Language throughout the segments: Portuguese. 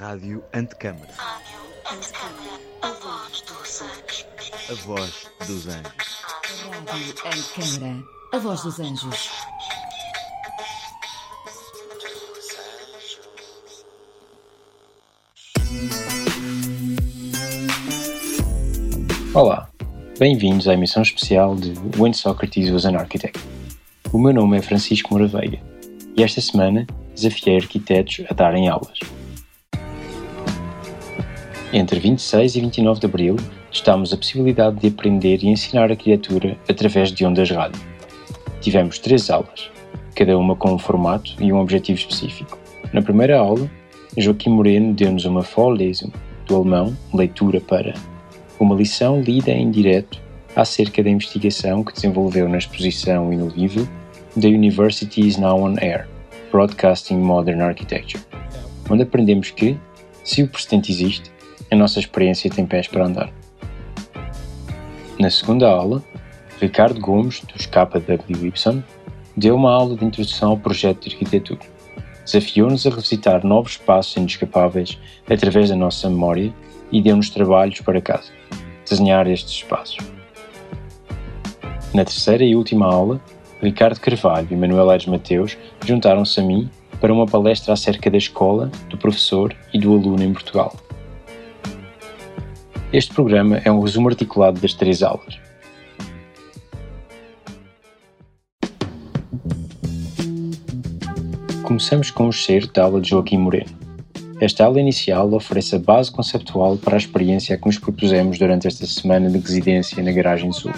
Rádio Antecâmara. A voz dos anjos. A voz dos anjos. Rádio Antecâmara. A voz dos anjos. Olá, bem-vindos à emissão especial de When Socrates Was an Architect. O meu nome é Francisco Moraveiga e esta semana desafiei arquitetos a darem aulas. Entre 26 e 29 de abril, testámos a possibilidade de aprender e ensinar arquitetura através de ondas rádio. Tivemos três aulas, cada uma com um formato e um objetivo específico. Na primeira aula, Joaquim Moreno deu-nos uma Vorlesung, do alemão leitura para, uma lição lida em direto acerca da investigação que desenvolveu na exposição e no livro The University is Now on Air, Broadcasting Modern Architecture, onde aprendemos que, se o precedente existe, a nossa experiência tem pés para andar. Na segunda aula, Ricardo Gomes, dos KWY, deu uma aula de introdução ao projeto de arquitetura. Desafiou-nos a revisitar novos espaços inescapáveis através da nossa memória e deu-nos trabalhos para casa, desenhar estes espaços. Na terceira e última aula, Ricardo Carvalho e Manuel Aires Mateus juntaram-se a mim para uma palestra acerca da escola, do professor e do aluno em Portugal. Este programa é um resumo articulado das três aulas. Começamos com o cheiro da aula de Joaquim Moreno. Esta aula inicial oferece a base conceptual para a experiência que nos propusemos durante esta semana de residência na Garagem Sul.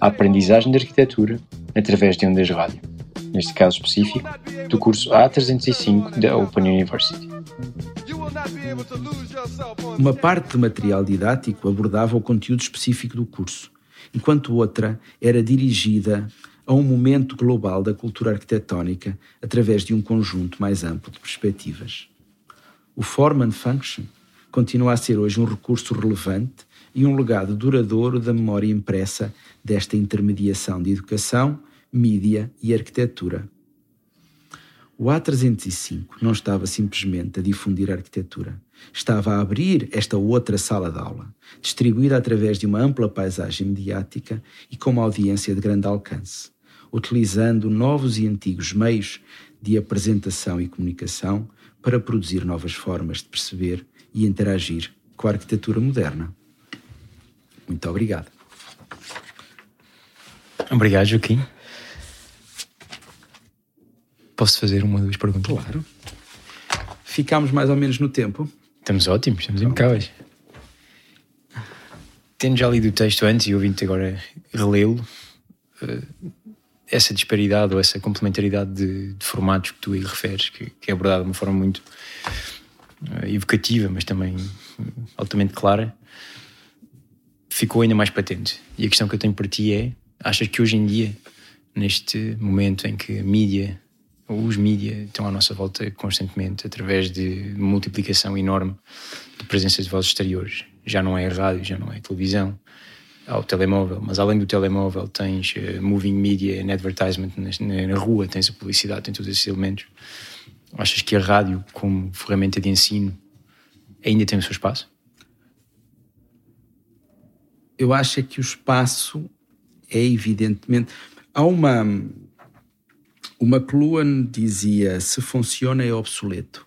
A aprendizagem de arquitetura através de ondas rádio, neste caso específico, do curso A305 da Open University. Uma parte do material didático abordava o conteúdo específico do curso, enquanto outra era dirigida a um momento global da cultura arquitetónica através de um conjunto mais amplo de perspectivas. O Form and Function continua a ser hoje um recurso relevante e um legado duradouro da memória impressa desta intermediação de educação, mídia e arquitetura. O A305 não estava simplesmente a difundir a arquitetura, estava a abrir esta outra sala de aula, distribuída através de uma ampla paisagem mediática e com uma audiência de grande alcance, utilizando novos e antigos meios de apresentação e comunicação para produzir novas formas de perceber e interagir com a arquitetura moderna. Muito obrigado. Obrigado, Joaquim. Posso fazer uma ou duas perguntas? Claro. Ficámos mais ou menos no tempo. Estamos ótimos, estamos impecáveis. Tendo já lido o texto antes e ouvindo-te agora relê-lo, eh, essa disparidade ou essa complementaridade de, de formatos que tu aí referes, que, que, é abordada de uma forma muito uh, evocativa, mas também altamente clara, ficou ainda mais patente. E a questão que eu tenho para ti é: achas que hoje em dia, neste momento em que a mídia, os mídia, estão à nossa volta constantemente, através de multiplicação enorme de presença de vozes exteriores, já não é rádio, já não é televisão, ao telemóvel, mas além do telemóvel tens uh, moving media and advertisement na, na, rua, tens a publicidade, tens todos esses elementos. Achas que a rádio, como ferramenta de ensino, ainda tem o seu espaço? Eu acho que o espaço é evidentemente. Há uma. Uma McLuhan dizia: se funciona é obsoleto.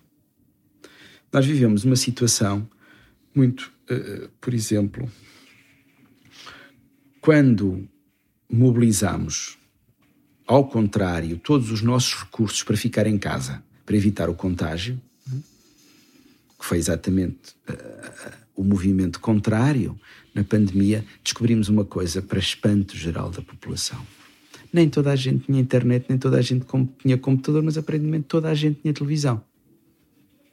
Nós vivemos uma situação muito, uh, por exemplo, quando mobilizamos, ao contrário, todos os nossos recursos para ficar em casa, para evitar o contágio, que foi exatamente uh, o movimento contrário, na pandemia, descobrimos uma coisa para espanto geral da população. Nem toda a gente tinha internet, nem toda a gente tinha computador, mas aparentemente toda a gente tinha televisão.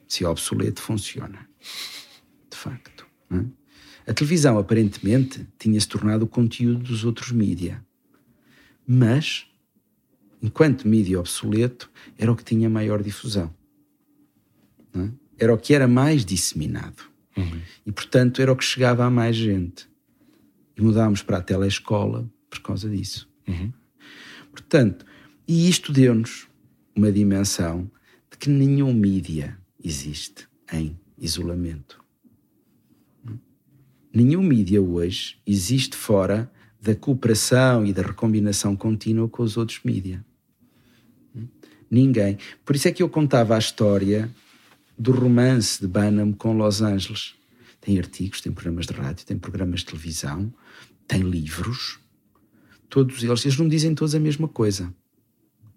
Se é obsoleto, funciona. De facto. É? A televisão, aparentemente, tinha se tornado o conteúdo dos outros mídia. Mas, enquanto mídia obsoleto, era o que tinha maior difusão. É? Era o que era mais disseminado. Uhum. E, portanto, era o que chegava a mais gente. E mudámos para a telescola por causa disso. Uhum. Portanto, e isto deu-nos uma dimensão de que nenhum mídia existe em isolamento. Nenhum mídia hoje existe fora da cooperação e da recombinação contínua com os outros mídia. Ninguém. Por isso é que eu contava a história do romance de Banham com Los Angeles. Tem artigos, tem programas de rádio, tem programas de televisão, tem livros. Todos eles, eles não dizem todos a mesma coisa.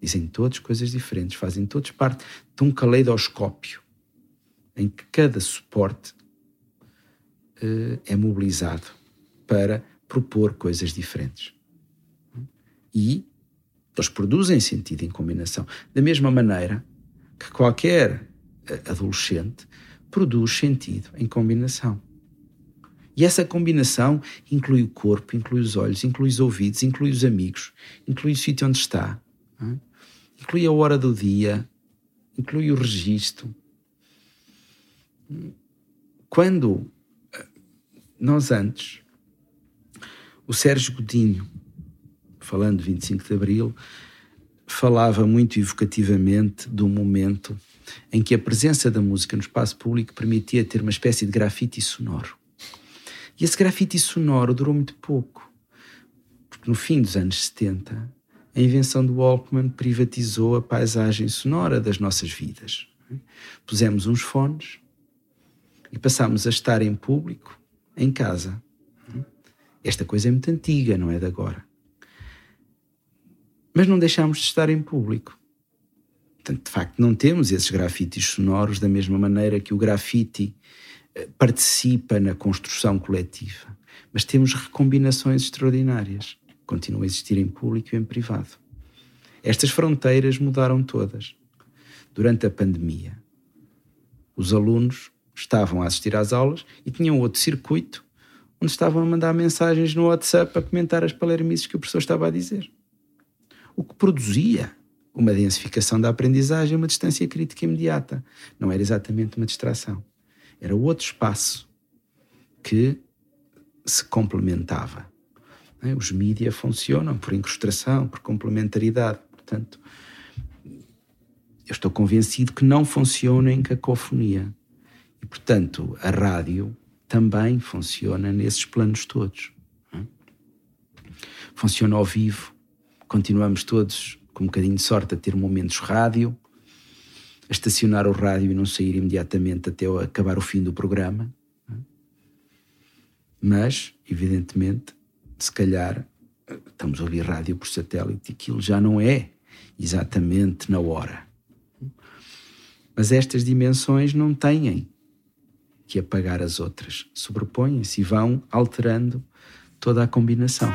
Dizem todos coisas diferentes, fazem todos parte de um caleidoscópio em que cada suporte uh, é mobilizado para propor coisas diferentes. E eles produzem sentido em combinação. Da mesma maneira que qualquer eh, adolescente produz sentido em combinação. E essa combinação inclui o corpo, inclui os olhos, inclui os ouvidos, inclui os amigos, inclui o sítio onde está, é? inclui a hora do dia, inclui o registro. Quando eh, nós antes o Sérgio Godinho, falando de 25 de Abril, falava muito evocativamente do momento em que a presença da música no espaço público permitia ter uma espécie de grafite sonoro. E esse grafite sonoro durou muito pouco, porque no fim dos anos 70, a invenção do Walkman privatizou a paisagem sonora das nossas vidas. Pusemos uns fones e passámos a estar em público, em casa, esta coisa é muito antiga, não é de agora. Mas não deixámos de estar em público. Portanto, de facto, não temos esses grafites sonoros da mesma maneira que o grafite participa na construção coletiva. Mas temos recombinações extraordinárias. Continuam a existir em público e em privado. Estas fronteiras mudaram todas. Durante a pandemia, os alunos estavam a assistir às aulas e tinham outro circuito onde estavam a mandar mensagens no WhatsApp a comentar as palermices que o professor estava a dizer. O que produzia uma densificação da aprendizagem, uma distância crítica imediata. Não era exatamente uma distração. Era outro espaço que se complementava. É? Os mídias funcionam por incrustação, por complementaridade. Portanto, eu estou convencido que não funciona em cacofonia. E, portanto, a rádio também funciona nesses planos todos. É? Funciona ao vivo, continuamos todos, com um bocadinho de sorte, a ter momentos rádio, a estacionar o rádio e não sair imediatamente até acabar o fim do programa. Mas, evidentemente, se calhar estamos a ouvir rádio por satélite e aquilo já não é exatamente na hora. Mas estas dimensões não têm que apagar as outras. Sobrepõem-se e vão alterando toda a combinação.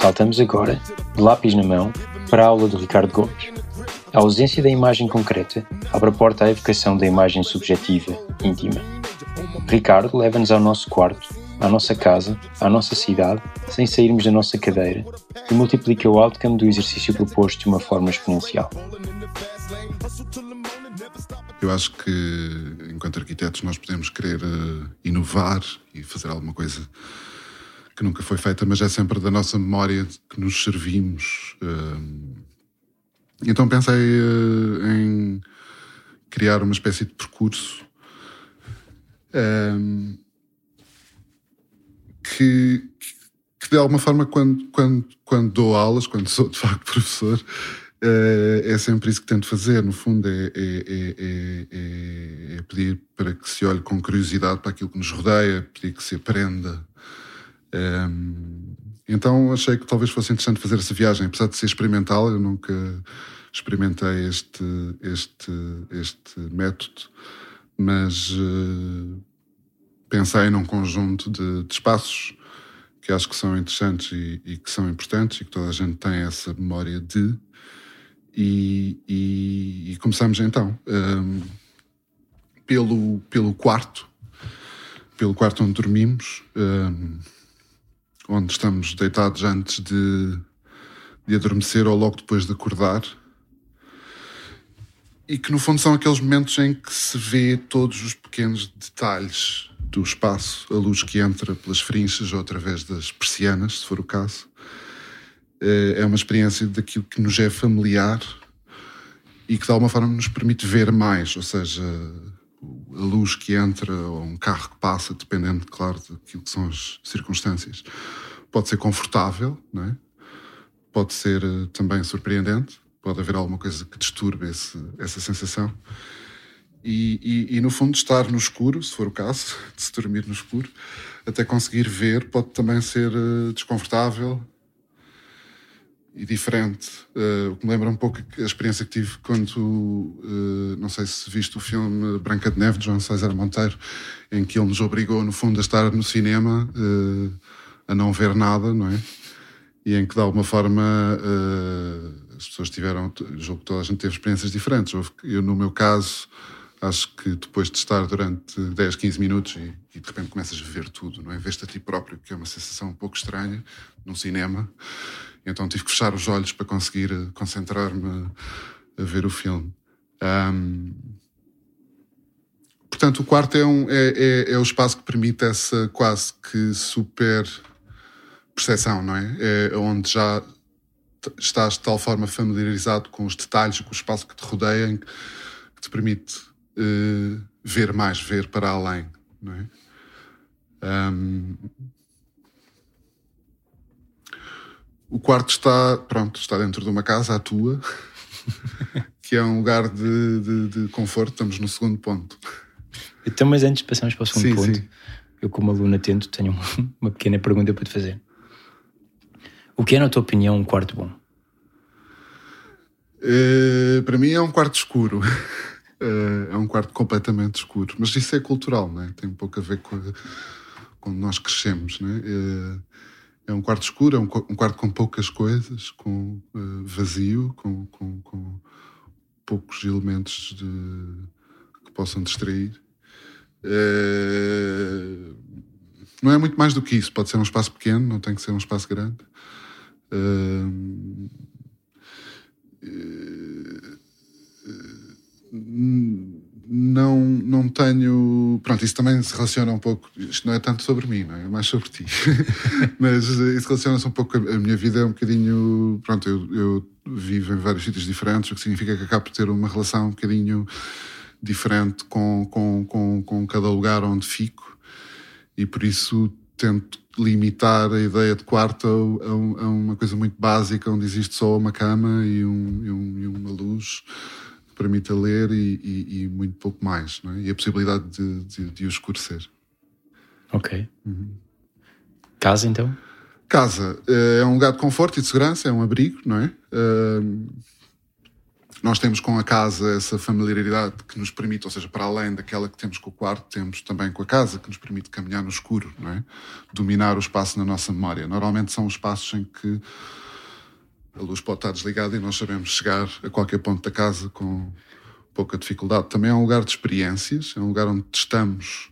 Saltamos agora, de lápis na mão, para a aula do Ricardo Gomes. A ausência da imagem concreta abre a porta à evocação da imagem subjetiva, íntima. Ricardo leva-nos ao nosso quarto, à nossa casa, à nossa cidade, sem sairmos da nossa cadeira, e multiplica o outcome do exercício proposto de uma forma exponencial. Eu acho que, enquanto arquitetos, nós podemos querer uh, inovar e fazer alguma coisa que nunca foi feita, mas é sempre da nossa memória que nos servimos. Uh, então pensei uh, em criar uma espécie de percurso que, que, de alguma forma, quando, quando, quando dou aulas, quando sou de facto professor, é sempre isso que tento fazer, no fundo, é, é, é, é, pedir para que se olhe com curiosidade para aquilo que nos rodeia, pedir que se aprenda. Um, então achei que talvez fosse interessante fazer essa viagem, apesar de ser experimental, eu nunca experimentei este, este, este método, mas uh, pensei num conjunto de, de, espaços que acho que são interessantes e, e que são importantes e que toda a gente tem essa memória de. E, e, e começamos então um, pelo, pelo quarto, pelo quarto onde dormimos, um, onde estamos deitados antes de, de adormecer ou logo depois de acordar. E que no fundo são aqueles momentos em que se vê todos os pequenos detalhes do espaço, a luz que entra pelas frinchas ou através das persianas, se for o caso, é uma experiência daquilo que nos é familiar e que de alguma forma nos permite ver mais, ou seja, a luz que entra ou um carro que passa, dependendo, claro, daquilo que são as circunstâncias. Pode ser confortável, não é? pode ser eh, também surpreendente, pode haver alguma coisa que disturbe esse, essa sensação. E, e, e, no fundo, estar no escuro, se for o caso, de se dormir no escuro, até conseguir ver, pode também ser uh, desconfortável e diferente. Uh, o que me lembra um pouco a experiência que tive quando, uh, não sei se viste o filme Branca de Neve, de João César Monteiro, em que ele nos obrigou, no fundo, a estar no cinema, a não ver nada, não é? E em que, de alguma forma, as pessoas tiveram, julgo toda a gente teve experiências diferentes. Eu, no meu caso, acho que depois de estar durante 10, 15 minutos e, e de repente começas a ver tudo, não é? Veste a ti próprio, que é uma sensação um pouco estranha num cinema. Então tive que fechar os olhos para conseguir eh, concentrar-me a ver o filme. Um, portanto, o quarto é, um, é, é, é, o espaço que permite essa quase que super percepção, não é? É onde já estás de tal forma familiarizado com os detalhes, com o espaço que te rodeia, que te permite uh, ver mais, ver para além, não é? Um, o quarto está, pronto, está dentro de uma casa, a tua, que é um lugar de, de, de, conforto. Estamos no segundo ponto. Então, mas antes de passarmos para o segundo sim, ponto, sim. eu, como aluno atento, tenho uma, uma pequena pergunta para te fazer. O que é, na tua opinião, um quarto bom? Uh, para mim é um quarto escuro. Uh, é um quarto completamente escuro. Mas isso é cultural, né? tem um pouco a ver com quando nós crescemos. Né? Uh, é um quarto escuro, é um, um quarto com poucas coisas, com uh, vazio, com, com, com, poucos elementos de, que possam distrair. não é muito mais do que isso. Pode ser um espaço pequeno, não tem que ser um espaço grande. Uh, não, não tenho. Pronto, isso também se relaciona um pouco. Isto não é tanto sobre mim, não é? é mais sobre ti. Mas eh, isso relaciona-se um pouco. A minha vida é um bocadinho. Pronto, eu, eu vivo em vários sítios diferentes, o que significa que acabo por ter uma relação um bocadinho diferente com, com, com, com cada lugar onde fico e por isso tento limitar a ideia de quarto a, a uma coisa muito básica onde existe só uma cama e, um, e, um, e uma luz permita ler e, e, e muito pouco mais, é? e a possibilidade de, de, de o escurecer. Ok. Uhum. Casa, então? Casa uh, é um lugar de conforto e de segurança, é um abrigo, não é? Uh, nós temos com a casa essa familiaridade que nos permite, ou seja, para além daquela que temos com o quarto, temos também com a casa que nos permite caminhar no escuro, não é? Dominar o espaço na nossa memória. Normalmente são espaços em que a luz pode estar desligada e nós sabemos chegar a qualquer ponto da casa com pouca dificuldade. Também é um lugar de experiências, é um lugar onde testamos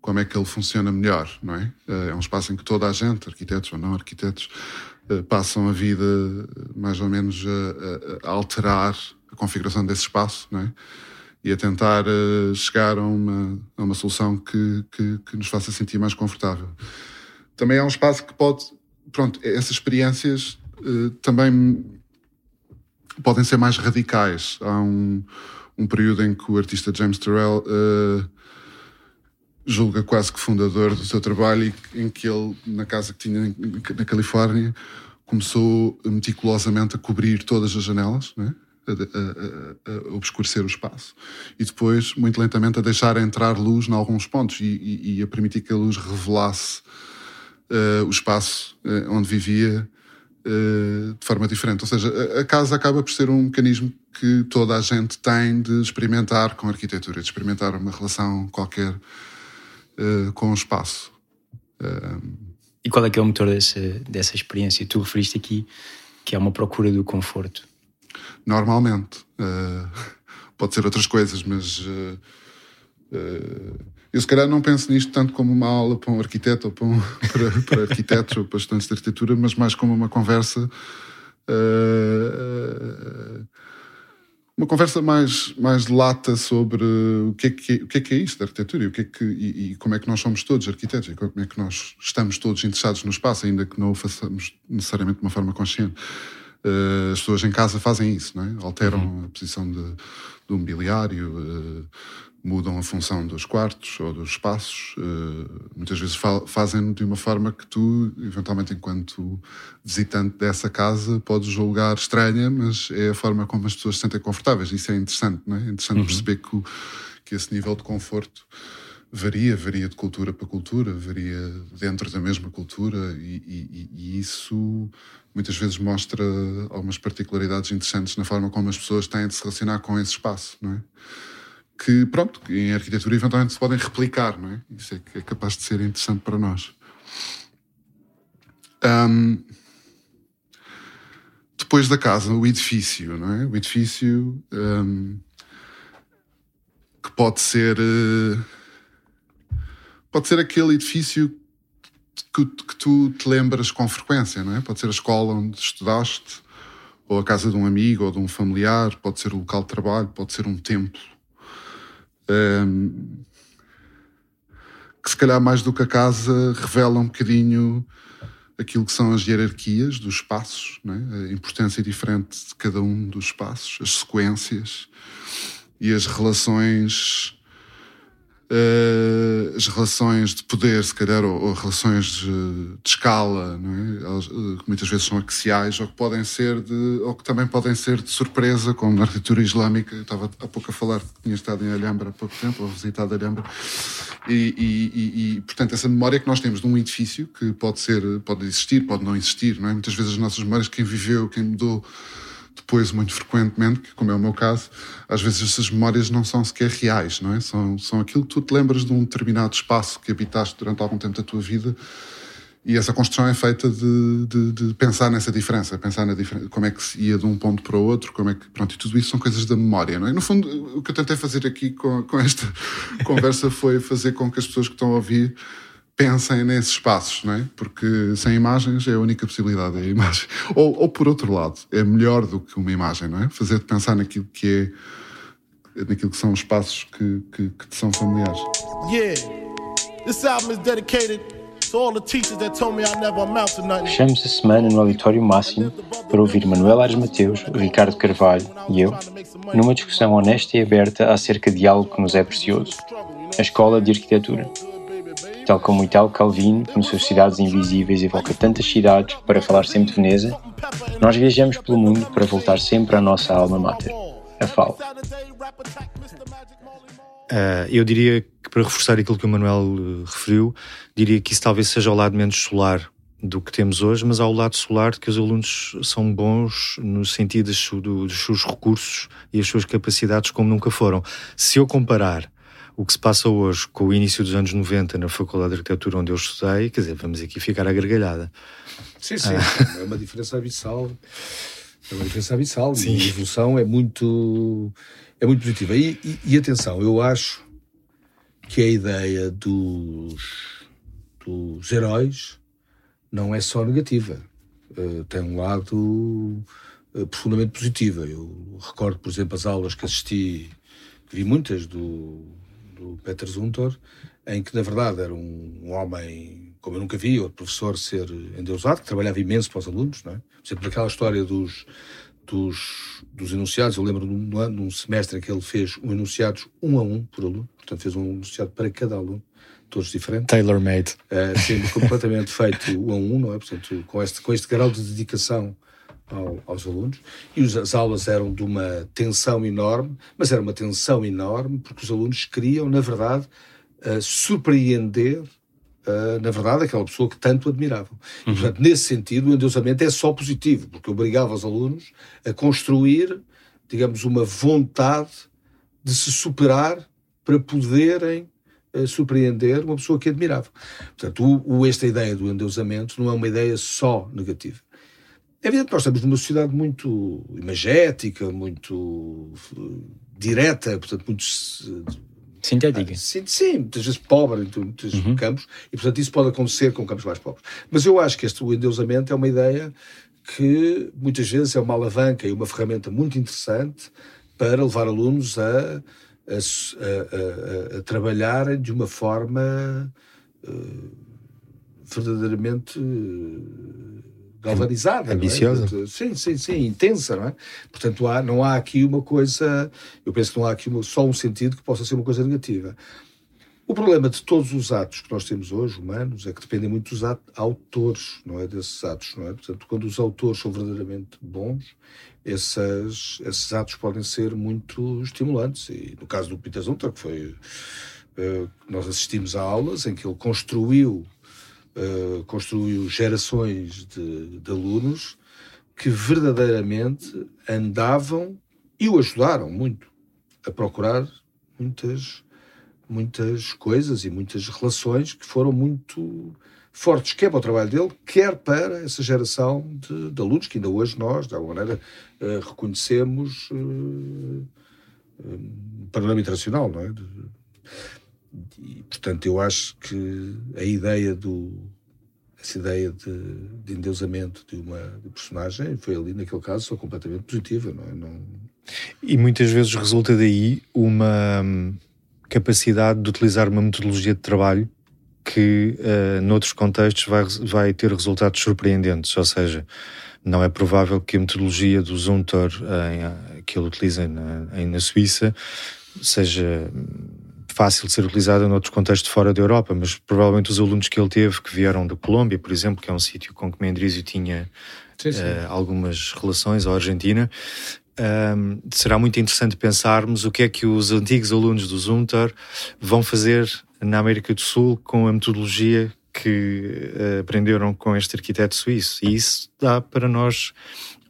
como é que ele funciona melhor, não é? Eh, é um espaço em que toda a gente, arquitetos ou não arquitetos, eh, passam a vida mais ou menos a, a alterar a configuração desse espaço, não é? E a tentar eh, chegar a uma, a uma solução que, que, que nos faça sentir mais confortável. Também é um espaço que pode, pronto, essas experiências eh, também podem ser mais radicais. Há um, um período em que o artista James Turrell uh, julga quase que fundador do seu trabalho e em que ele, na casa que tinha na Califórnia, começou meticulosamente a cobrir todas as janelas, né? a, a, a, a, obscurecer o espaço. E depois, muito lentamente, a deixar entrar luz em alguns pontos e, e, e a permitir que a luz revelasse uh, o espaço uh, onde vivia de forma diferente. Ou seja, a, casa acaba por ser um mecanismo que toda a gente tem de experimentar com a arquitetura, de experimentar uma relação qualquer uh, com o espaço. Uh, e qual é que é o motor dessa, dessa experiência? Tu referiste aqui que é uma procura do conforto. Normalmente. pode ser outras coisas, mas eu, se calhar, não penso nisto tanto como uma aula para um arquiteto ou para, um, para, para arquitetos ou para estudantes de arquitetura, mas mais como uma conversa. Uh, uma conversa mais, mais lata sobre o que, é que, o que é que é isto da arquitetura e, o que é que, e, e, como é que nós somos todos arquitetos e como é que nós estamos todos interessados no espaço, ainda que não o façamos necessariamente de uma forma consciente. Uh, as pessoas em casa fazem isso, não é? Alteram a posição de, do mobiliário, uh, mudam a função dos quartos ou dos espaços. Uh, muitas vezes fa fazem de uma forma que tu, eventualmente, enquanto visitante dessa casa, podes julgar estranha, mas é a forma como as pessoas se sentem confortáveis. Isso é interessante, não é? É interessante uhum. perceber que, que esse nível de conforto varia, varia de cultura para cultura, varia dentro da mesma cultura e, e, e, isso muitas vezes mostra algumas particularidades interessantes na forma como as pessoas têm de se relacionar com esse espaço, não é? Que, pronto, em arquitetura eventualmente se podem replicar, não é? Isso é, é capaz de ser interessante para nós. Um, depois da casa, o edifício, não é? O edifício um, que pode ser... Uh, pode ser aquele edifício que, que, tu te lembras com frequência, não é? Pode ser a escola onde estudaste, ou a casa de um amigo ou de um familiar, pode ser o local de trabalho, pode ser um templo. Um, que se calhar mais do que a casa revela um bocadinho aquilo que são as hierarquias dos espaços, é? a importância diferente de cada um dos espaços, as sequências e as relações as relações de poder, se calhar, ou, ou relações de, de escala, é? Elas, uh, que muitas vezes são axiais, ou que podem ser de, ou que também podem ser de surpresa, como na arquitetura islâmica. Eu estava há pouco a falar que tinha estado em Alhambra há pouco tempo, ou visitado Alhambra, e, e, e, e, portanto essa memória que nós temos de um edifício que pode ser, pode existir, pode não existir, não é? Muitas vezes as nossas memórias, quem viveu, quem mudou depois, muito frequentemente, como é o meu caso, às vezes essas memórias não são sequer reais, não é? São, são aquilo que tu te lembras de um determinado espaço que habitaste durante algum tempo da tua vida e essa construção é feita de, de, de pensar nessa diferença, pensar na diferença, como é que se ia de um ponto para o outro, como é que, pronto, e tudo isso são coisas da memória, não é? No fundo, o que eu tentei fazer aqui com, com esta conversa foi fazer com que as pessoas que estão a ouvir pensem nesses espaços, não é? Porque sem imagens é a única possibilidade, é a imagem. Ou, ou por outro lado, é melhor do que uma imagem, não é? Fazer-te pensar naquilo que é, naquilo que são os espaços que, que, que te são familiares. Yeah, this album is dedicated Fechamos a semana no auditório máximo para ouvir Manuel Ares Mateus, Ricardo Carvalho e eu, numa discussão honesta e aberta acerca de algo que nos é precioso, a Escola de Arquitetura tal como Italo Calvino, que nas suas Cidades Invisíveis evoca tantas cidades para falar sempre de Veneza, nós viajamos pelo mundo para voltar sempre à nossa alma mater, a FAO. Uh, eu diria que, para reforçar aquilo que o Manuel uh, referiu, diria que isso talvez seja ao lado menos solar do que temos hoje, mas ao lado solar de que os alunos são bons no sentido dos, dos seus recursos e as suas capacidades como nunca foram. Se eu comparar o que se passa hoje com o início dos anos 90 na Faculdade de Arquitetura onde eu estudei, quer dizer, vamos aqui ficar à gargalhada. Sim, sim, ah. é uma diferença abissal. É uma diferença abissal. Sim. E a evolução é muito, é muito positiva. E, e, e, atenção, eu acho que a ideia dos, dos heróis não é só negativa. Uh, tem um lado uh, profundamente positivo. Eu recordo, por exemplo, as aulas que assisti, que vi muitas do do Peter Zuntor, em que na verdade era um, um homem como eu nunca vi, outro professor ser endeusado, que trabalhava imenso para os alunos, não é? Por exemplo, aquela história dos, dos, dos enunciados, eu lembro num, num semestre em que ele fez um enunciados um a um por aluno, portanto fez um enunciado para cada aluno, todos diferentes. Tailor-made. Uh, sendo completamente feito um a um, não é? Portanto, com este, com este grau de dedicação ao, aos alunos e as aulas eram de uma tensão enorme, mas era uma tensão enorme porque os alunos queriam, na verdade, uh, surpreender, uh, na verdade, aquela pessoa que tanto admiravam. Uhum. E, portanto, nesse sentido, o endeusamento é só positivo, porque obrigava os alunos a construir, digamos, uma vontade de se superar para poderem uh, surpreender uma pessoa que admiravam. Portanto, o, o, esta ideia do endeusamento não é uma ideia só negativa. É evidente que nós estamos numa sociedade muito imagética, muito uh, direta, portanto, muito. Sintética. sim, sim, muitas vezes pobre em muitos uhum. campos, e portanto isso pode acontecer com campos mais pobres. Mas eu acho que este, o endeusamento é uma ideia que muitas vezes é uma alavanca e uma ferramenta muito interessante para levar alunos a, a, a, a, trabalharem de uma forma uh, verdadeiramente galvanizada. é? Ambiciosa. Portanto, Sim, sim, sim, intensa, não é? Portanto, há, não há aqui uma coisa, eu penso que não há aqui uma- só um sentido que possa ser uma coisa negativa. O problema de todos os atos que nós temos hoje, humanos, é que dependem muito dos autores, não é? Desses atos, não é? Portanto, quando os autores são verdadeiramente bons, esses, esses atos podem ser muito estimulantes. E no caso do Peter Zunter, que foi. eh, nós assistimos a aulas em que ele construiu, eh, construiu gerações de, de alunos que verdadeiramente andavam e o ajudaram muito a procurar muitas muitas coisas e muitas relações que foram muito fortes, quer para o trabalho dele, quer para essa geração de, de alunos que ainda hoje nós, de alguma maneira, eh, reconhecemos eh, eh, no panorama internacional, não é? De- e, portanto, eu acho que a ideia do essa ideia de, de endeusamento de uma de personagem foi ali, naquele caso, só completamente positiva, não é? Não, E muitas vezes resulta daí uma hum, capacidade de utilizar uma metodologia de trabalho que, uh, noutros contextos, vai, vai ter resultados surpreendentes. Ou seja, não é provável que a metodologia do Zuntor em, que ele utiliza na, na Suíça seja hum, fácil de ser utilizada noutros contextos fora da Europa, mas provavelmente os alunos que ele teve, que vieram da Colômbia, por exemplo, que é um sítio com que Mendrisio tinha Sim, sim. eh, algumas relações, ou Argentina, Ahm, será muito interessante pensarmos o que é que os antigos alunos do Zunter vão fazer na América do Sul com a metodologia que eh, aprenderam com este arquiteto suíço. E isso dá para nós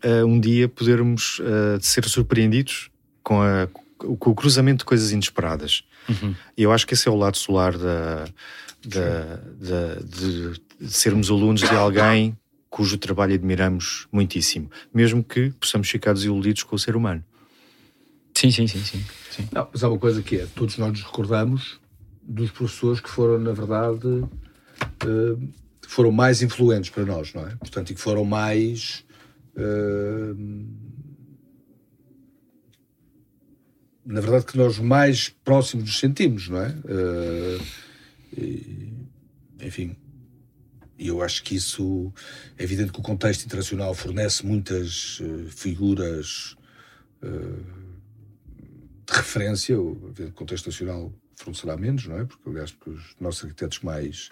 eh, um dia podermos ser surpreendidos com, a- com o cruzamento de coisas inesperadas. E eu acho que esse é o lado solar da, da- da- de, de sermos alunos de alguém cujo trabalho admiramos muitíssimo, mesmo que possamos ficar desiludidos com o ser humano. Sim, sim, sim, sim. sim. Não, mas há uma coisa que é, todos nós nos recordamos dos professores que foram, na verdade, eh, foram mais influentes para nós, não é? Portanto, e que foram mais... eh, na verdade, que nós mais próximos nos sentimos, não é? Eh, e, enfim, eu acho que isso é evidente que o contexto internacional fornece muitas eh, figuras de referência, o contexto nacional fornecerá menos, não é? Porque, aliás, porque os nossos arquitetos mais,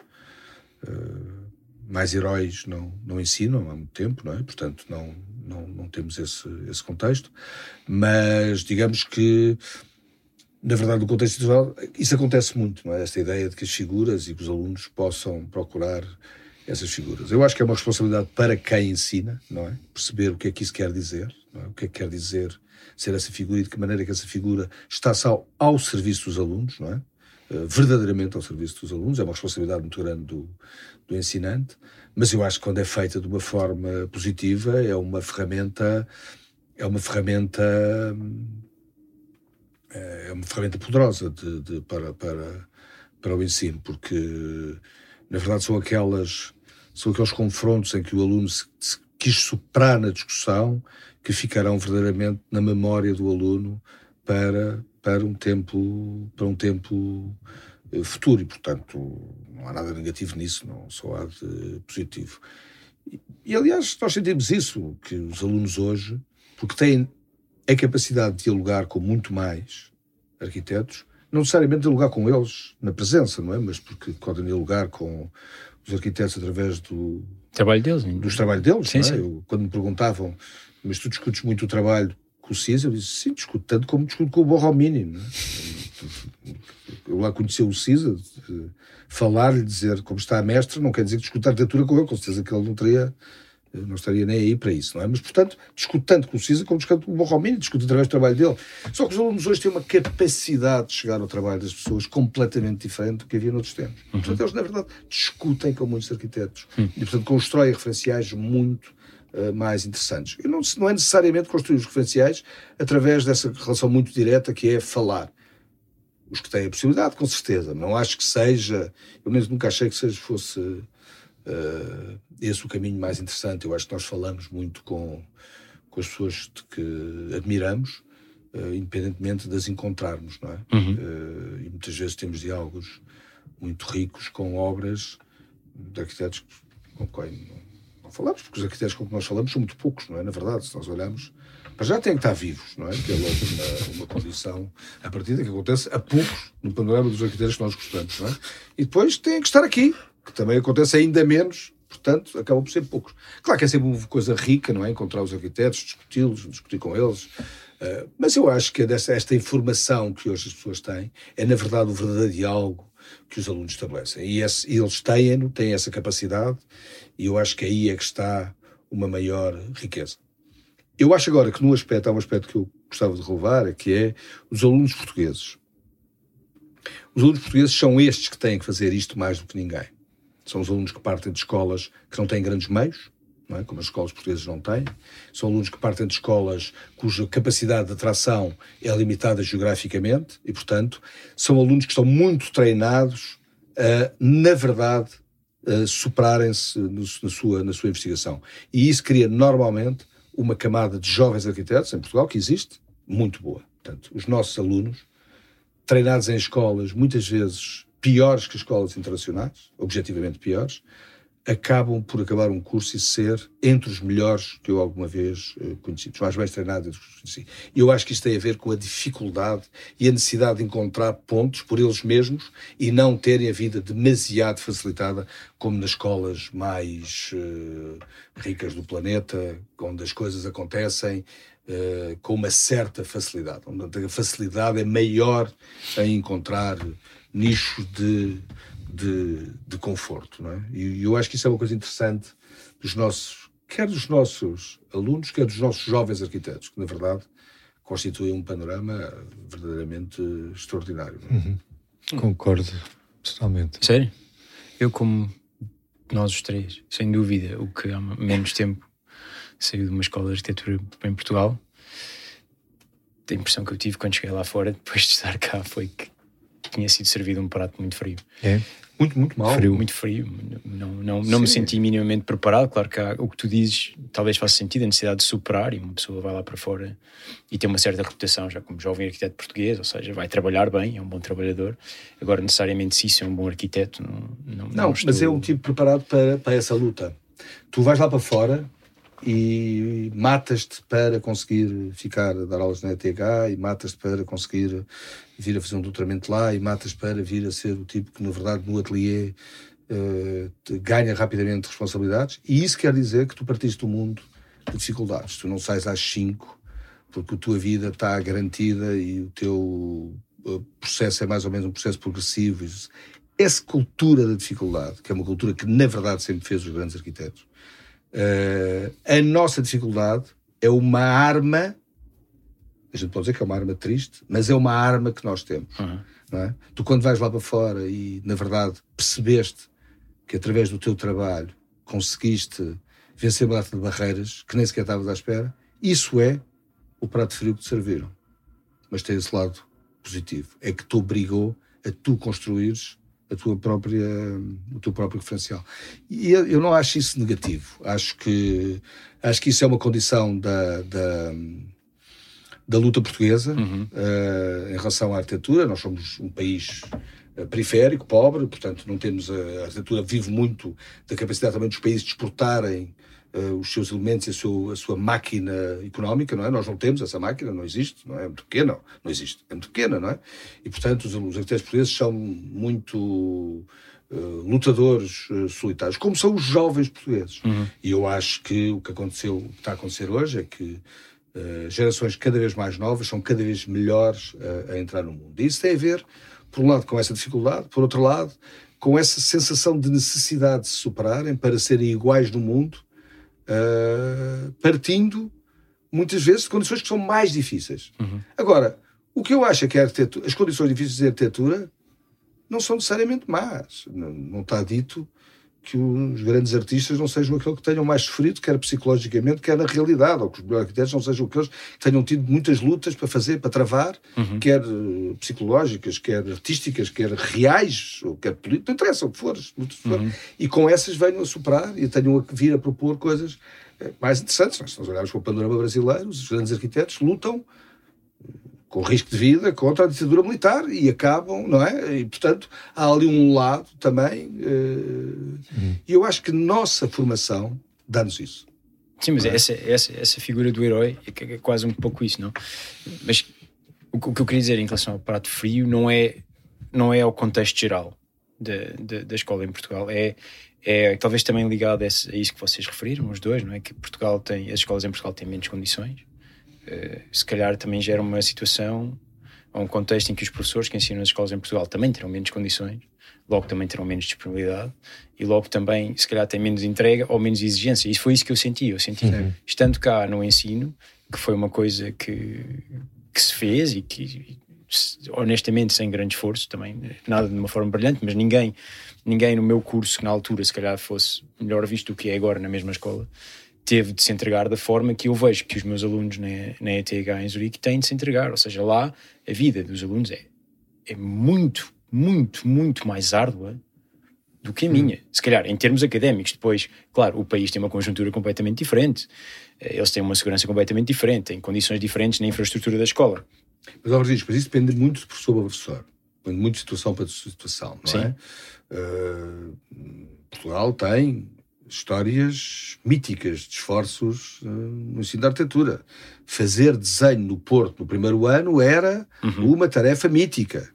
eh, mais heróis não, não ensinam há muito tempo, não é? Portanto, não, não, não temos esse, esse contexto. Mas, digamos que, na verdade, no contexto internacional, isso acontece muito, não é? Esta ideia de que as figuras e que os alunos possam procurar essas figuras. Eu acho que é uma responsabilidade para quem ensina, não é? Perceber o que é que isso quer dizer, é? O que é que quer dizer ser essa figura e de que maneira que essa figura está ao, ao serviço dos alunos, não é? Eh, verdadeiramente ao serviço dos alunos, é uma responsabilidade muito grande do, do ensinante, mas eu acho que quando é feita de uma forma positiva é uma ferramenta, é uma ferramenta, hum, é uma ferramenta poderosa de, de- para, para, para o ensino, porque na verdade são aquelas, são aqueles confrontos em que o aluno se, se quis superar na discussão que ficarão verdadeiramente na memória do aluno para, para um tempo, para um tempo eh, futuro e, portanto, não há nada negativo nisso, não só há de positivo. E, e, aliás, nós sentimos isso, que os alunos hoje, porque têm a capacidade de dialogar com muito mais arquitetos, não necessariamente dialogar com eles na presença, não é? Mas porque podem dialogar com os arquitetos através do, Trabalho deles. dos trabalhos deles. Sim, é? sim. Eu, quando me perguntavam, mas tu discutes muito o trabalho com o disse, sim, discuto tanto como discuto com o Borromini. Não é? Eu lá conheci o CISA, de- falar-lhe, dizer como está a mestre, não quer dizer que discuta arquitetura com ele, com certeza que ele não teria. Não estaria nem aí para isso, não é? Mas, portanto, discuto tanto com o CISA como discuto com o Borromini, discuto através do trabalho dele. Só que os alunos hoje têm uma capacidade de chegar ao trabalho das pessoas completamente diferente do que havia noutros tempos. Portanto, eles, na verdade, discutem com muitos arquitetos. E, portanto, constroem referenciais muito eh, mais interessantes. E não, não é necessariamente construir os referenciais através dessa relação muito direta que é falar. Os que têm a possibilidade, com certeza. Não acho que seja, eu mesmo nunca achei que seja, fosse eh, esse o caminho mais interessante. Eu acho que nós falamos muito com, com as pessoas que admiramos, eh, independentemente de as encontrarmos, não é? Eh, e muitas vezes temos diálogos muito ricos com obras de arquitetos com quem não, falamos, porque os arquitetos com que nós falamos são muito poucos, não é? Na verdade, se nós olharmos, mas já têm que estar vivos, não é? Que é uma, uma condição a partir da que acontece a poucos no panorama dos arquitetos que nós gostamos, não é? E depois têm que estar aqui, que também acontece ainda menos, portanto, acabam por ser poucos. Claro que é sempre uma coisa rica, não é? Encontrar os arquitetos, discuti-los, discutir com eles. Uh, mas eu acho que dessa, esta informação que hoje as pessoas têm é, na verdade, o verdadeiro diálogo que os alunos estabelecem. E, esse, eles têm, têm essa capacidade, e eu acho que aí é que está uma maior riqueza. Eu acho agora que no aspecto, há um aspecto que eu gostava de relevar, que é os alunos portugueses. Os alunos portugueses são estes que têm que fazer isto mais do que ninguém. São os alunos que partem de escolas que não têm grandes meios, é? como as escolas portuguesas não têm. São alunos que partem de escolas cuja capacidade de atração é limitada geograficamente e, portanto, são alunos que estão muito treinados a, na verdade, superarem-se na sua, na sua investigação. E isso cria normalmente uma camada de jovens arquitetos em Portugal que existe, muito boa. Portanto, os nossos alunos, treinados em escolas muitas vezes piores que escolas internacionais, objetivamente piores, acabam por acabar um curso e ser entre os melhores que eu alguma vez uh, conheci, os mais bem treinados que conheci. E eu acho que isto tem a ver com a dificuldade e a necessidade de encontrar pontos por eles mesmos e não terem a vida demasiado facilitada como nas escolas mais uh, ricas do planeta, onde as coisas acontecem uh, com uma certa facilidade, onde a facilidade é maior em encontrar nichos de de, de conforto. Não é? E eu acho que isso é uma coisa interessante dos nossos, quer dos nossos alunos, quer dos nossos jovens arquitetos, que na verdade constituem um panorama verdadeiramente extraordinário. É? Uhum. Concordo totalmente. Sério? Eu, como nós os três, sem dúvida, o que há menos tempo saiu de uma escola de arquitetura em Portugal, a impressão que eu tive quando cheguei lá fora, depois de estar cá, foi que tinha sido servido um prato muito frio. É? Muito, muito mal. Frio. Muito frio. Não, não, não me senti minimamente preparado. Claro que há, o que tu dizes talvez faça sentido, a necessidade de superar, e uma pessoa vai lá para fora e tem uma certa reputação já como jovem arquiteto português, ou seja, vai trabalhar bem, é um bom trabalhador. Agora, necessariamente, se isso é um bom arquiteto, não. Não, não, não estou... mas é um tipo preparado para, para essa luta. Tu vais lá para fora e matas-te para conseguir ficar a dar aulas na ETH e matas-te para conseguir vir a fazer um doutoramento lá e matas para vir a ser o tipo que, na verdade, no ateliê uh, ganha rapidamente responsabilidades. E isso quer dizer que tu partiste do mundo de dificuldades. Tu não sais às 5 porque a tua vida está garantida e o teu eh, processo é mais ou menos um processo progressivo. Essa cultura da dificuldade, que é uma cultura que, na verdade, sempre fez os grandes arquitetos, Uh, a nossa dificuldade é uma arma, a gente pode dizer que é uma arma triste, mas é uma arma que nós temos. Uhum. É? Tu, quando vais lá para fora e, na verdade, percebeste que através do teu trabalho conseguiste vencer uma data de barreiras que nem sequer estavas à espera, isso é o prato frio que te serviram. Mas tem esse lado positivo. É que te obrigou a tu construires a tua própria, o teu próprio referencial. E eu, eu não acho isso negativo. Acho que, acho que isso é uma condição da, da, da luta portuguesa uhum. uh, em relação à arquitetura. Nós somos um país uh, periférico, pobre, portanto não temos a, a arquitetura vive muito da capacidade também dos países de exportarem uh, os seus elementos e a, seu, a, sua máquina económica, não é? Nós não temos essa máquina, não existe, não é? É muito pequena, não existe, é muito pequena, não é? E, portanto, os, os arquitetos portugueses são muito uh, lutadores uh, solitários, como são os jovens portugueses. Uhum. E eu acho que o que aconteceu, o que está a acontecer hoje é que gerações cada vez mais novas são cada vez melhores a entrar no mundo. E isso tem a ver, por um lado, com essa dificuldade, por outro lado, com essa sensação de necessidade de se superarem para serem iguais no mundo uh, partindo muitas vezes de condições que são mais difíceis. Uhum. Agora, o que eu acho é que as condições difíceis de arquitetura não são necessariamente más. Não, não está dito que os grandes artistas não sejam aqueles que tenham mais sofrido, quer psicologicamente, quer na realidade, ou que os melhores arquitetos não sejam aqueles que tenham tido muitas lutas para fazer, para travar, uhum. quer uh, psicológicas, quer artísticas, quer reais, ou quer políticas, não interessa o que for, uhum. e com essas venham a superar e tenham a vir a propor coisas eh, mais interessantes. Se nós olharmos para o panorama brasileiro, os grandes arquitetos lutam com risco de vida contra a ditadura militar e acabam, não é? E, portanto, há ali um lado também. Uh, uhum. E eu acho que nossa formação dá-nos isso. Sim, mas essa, essa, essa figura do herói é, é quase um pouco isso, não? Mas o, que- o que eu queria dizer em relação ao prato frio não é, não é ao contexto geral da, da, da escola em Portugal, é, é talvez também ligado a, esse- a isso que vocês referiram, os dois, não é? Que Portugal tem, as escolas em Portugal têm menos condições, Eh, se calhar também gera uma situação ou um contexto em que os professores que ensinam nas escolas em Portugal também terão menos condições, logo também terão menos disponibilidade e logo também, se calhar, têm menos entrega ou menos exigência. Isso foi isso que eu senti. Eu senti, estando cá no ensino, que foi uma coisa que, que se fez e que, honestamente, sem grande esforço também, nada de uma forma brilhante, mas ninguém, ninguém no meu curso, que na altura se calhar fosse melhor visto do que é agora na mesma escola, teve de se entregar da forma que eu vejo que os meus alunos na, na ETH em Zurique têm de se entregar. Ou seja, lá a vida dos alunos é, é muito, muito, muito mais árdua do que a minha. Se calhar, em termos académicos, depois, claro, o país tem uma conjuntura completamente diferente, eh, eles têm uma segurança completamente diferente, têm condições diferentes na infraestrutura da escola. Mas, Regis, mas isso depende muito de professor para professor. Depende muito de situação para situação, não Sim. é? Uh, Portugal tem histórias míticas de esforços uh, no ensino da arquitetura. Fazer desenho no Porto no primeiro ano era uma tarefa mítica.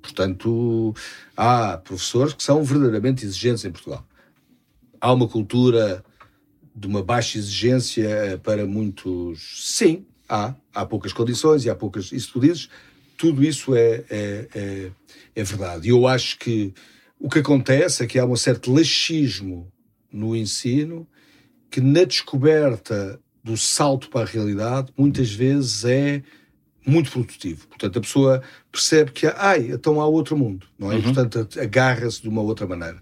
Portanto, há professores que são verdadeiramente exigentes em Portugal. Há uma cultura de uma baixa exigência para muitos. Sim, há. Há poucas condições e há poucas. Isso tu dizes, tudo isso é, é, é, é verdade. E eu acho que o que acontece é que há um certo laxismo no ensino que, na descoberta do salto para a realidade, muitas vezes é muito produtivo. Portanto, a pessoa percebe que, ai, então há outro mundo, não é? E, portanto, agarra-se de uma outra maneira.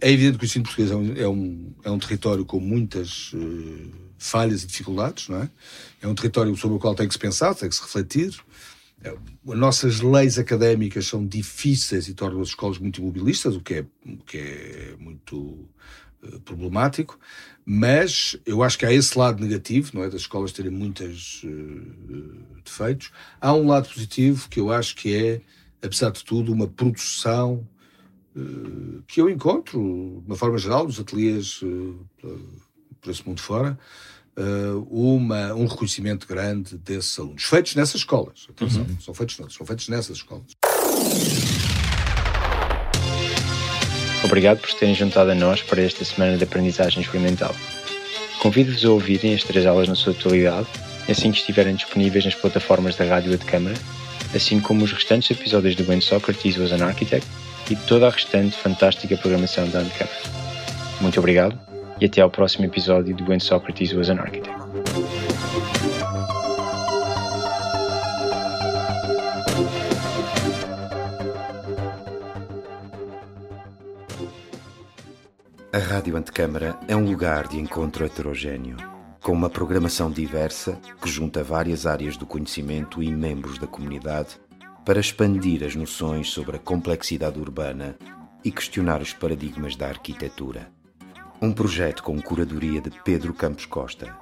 É evidente que o ensino português é um, é um, é um território com muitas eh, falhas e dificuldades, não é? É um território sobre o qual tem que se pensar, tem que se refletir. É, As nossas leis académicas são difíceis e tornam as escolas muito imobilistas, o que é, o que é muito eh, problemático, mas eu acho que há esse lado negativo, não é? Das escolas terem muitos defeitos. Há um lado positivo que eu acho que é, apesar de tudo, uma produção eh, que eu encontro, de uma forma geral, nos ateliês eh, por esse mundo fora, eh, uma, um reconhecimento grande desses alunos. Feitos nessas escolas, atenção, não são feitos são feitos nessas escolas. Obrigado por terem juntado a nós para esta semana de aprendizagem experimental. Convido-vos a ouvirem as três aulas na sua totalidade, assim que estiverem disponíveis nas plataformas da Rádio de Câmara, assim como os restantes episódios do When Socrates Was an Architect e toda a restante fantástica programação da Antecâmara. Muito obrigado e até ao próximo episódio do When Socrates Was an Architect. A Rádio Antecâmara é um lugar de encontro heterogêneo, com uma programação diversa que junta várias áreas do conhecimento e membros da comunidade para expandir as noções sobre a complexidade urbana e questionar os paradigmas da arquitetura. Um projeto com curadoria de Pedro Campos Costa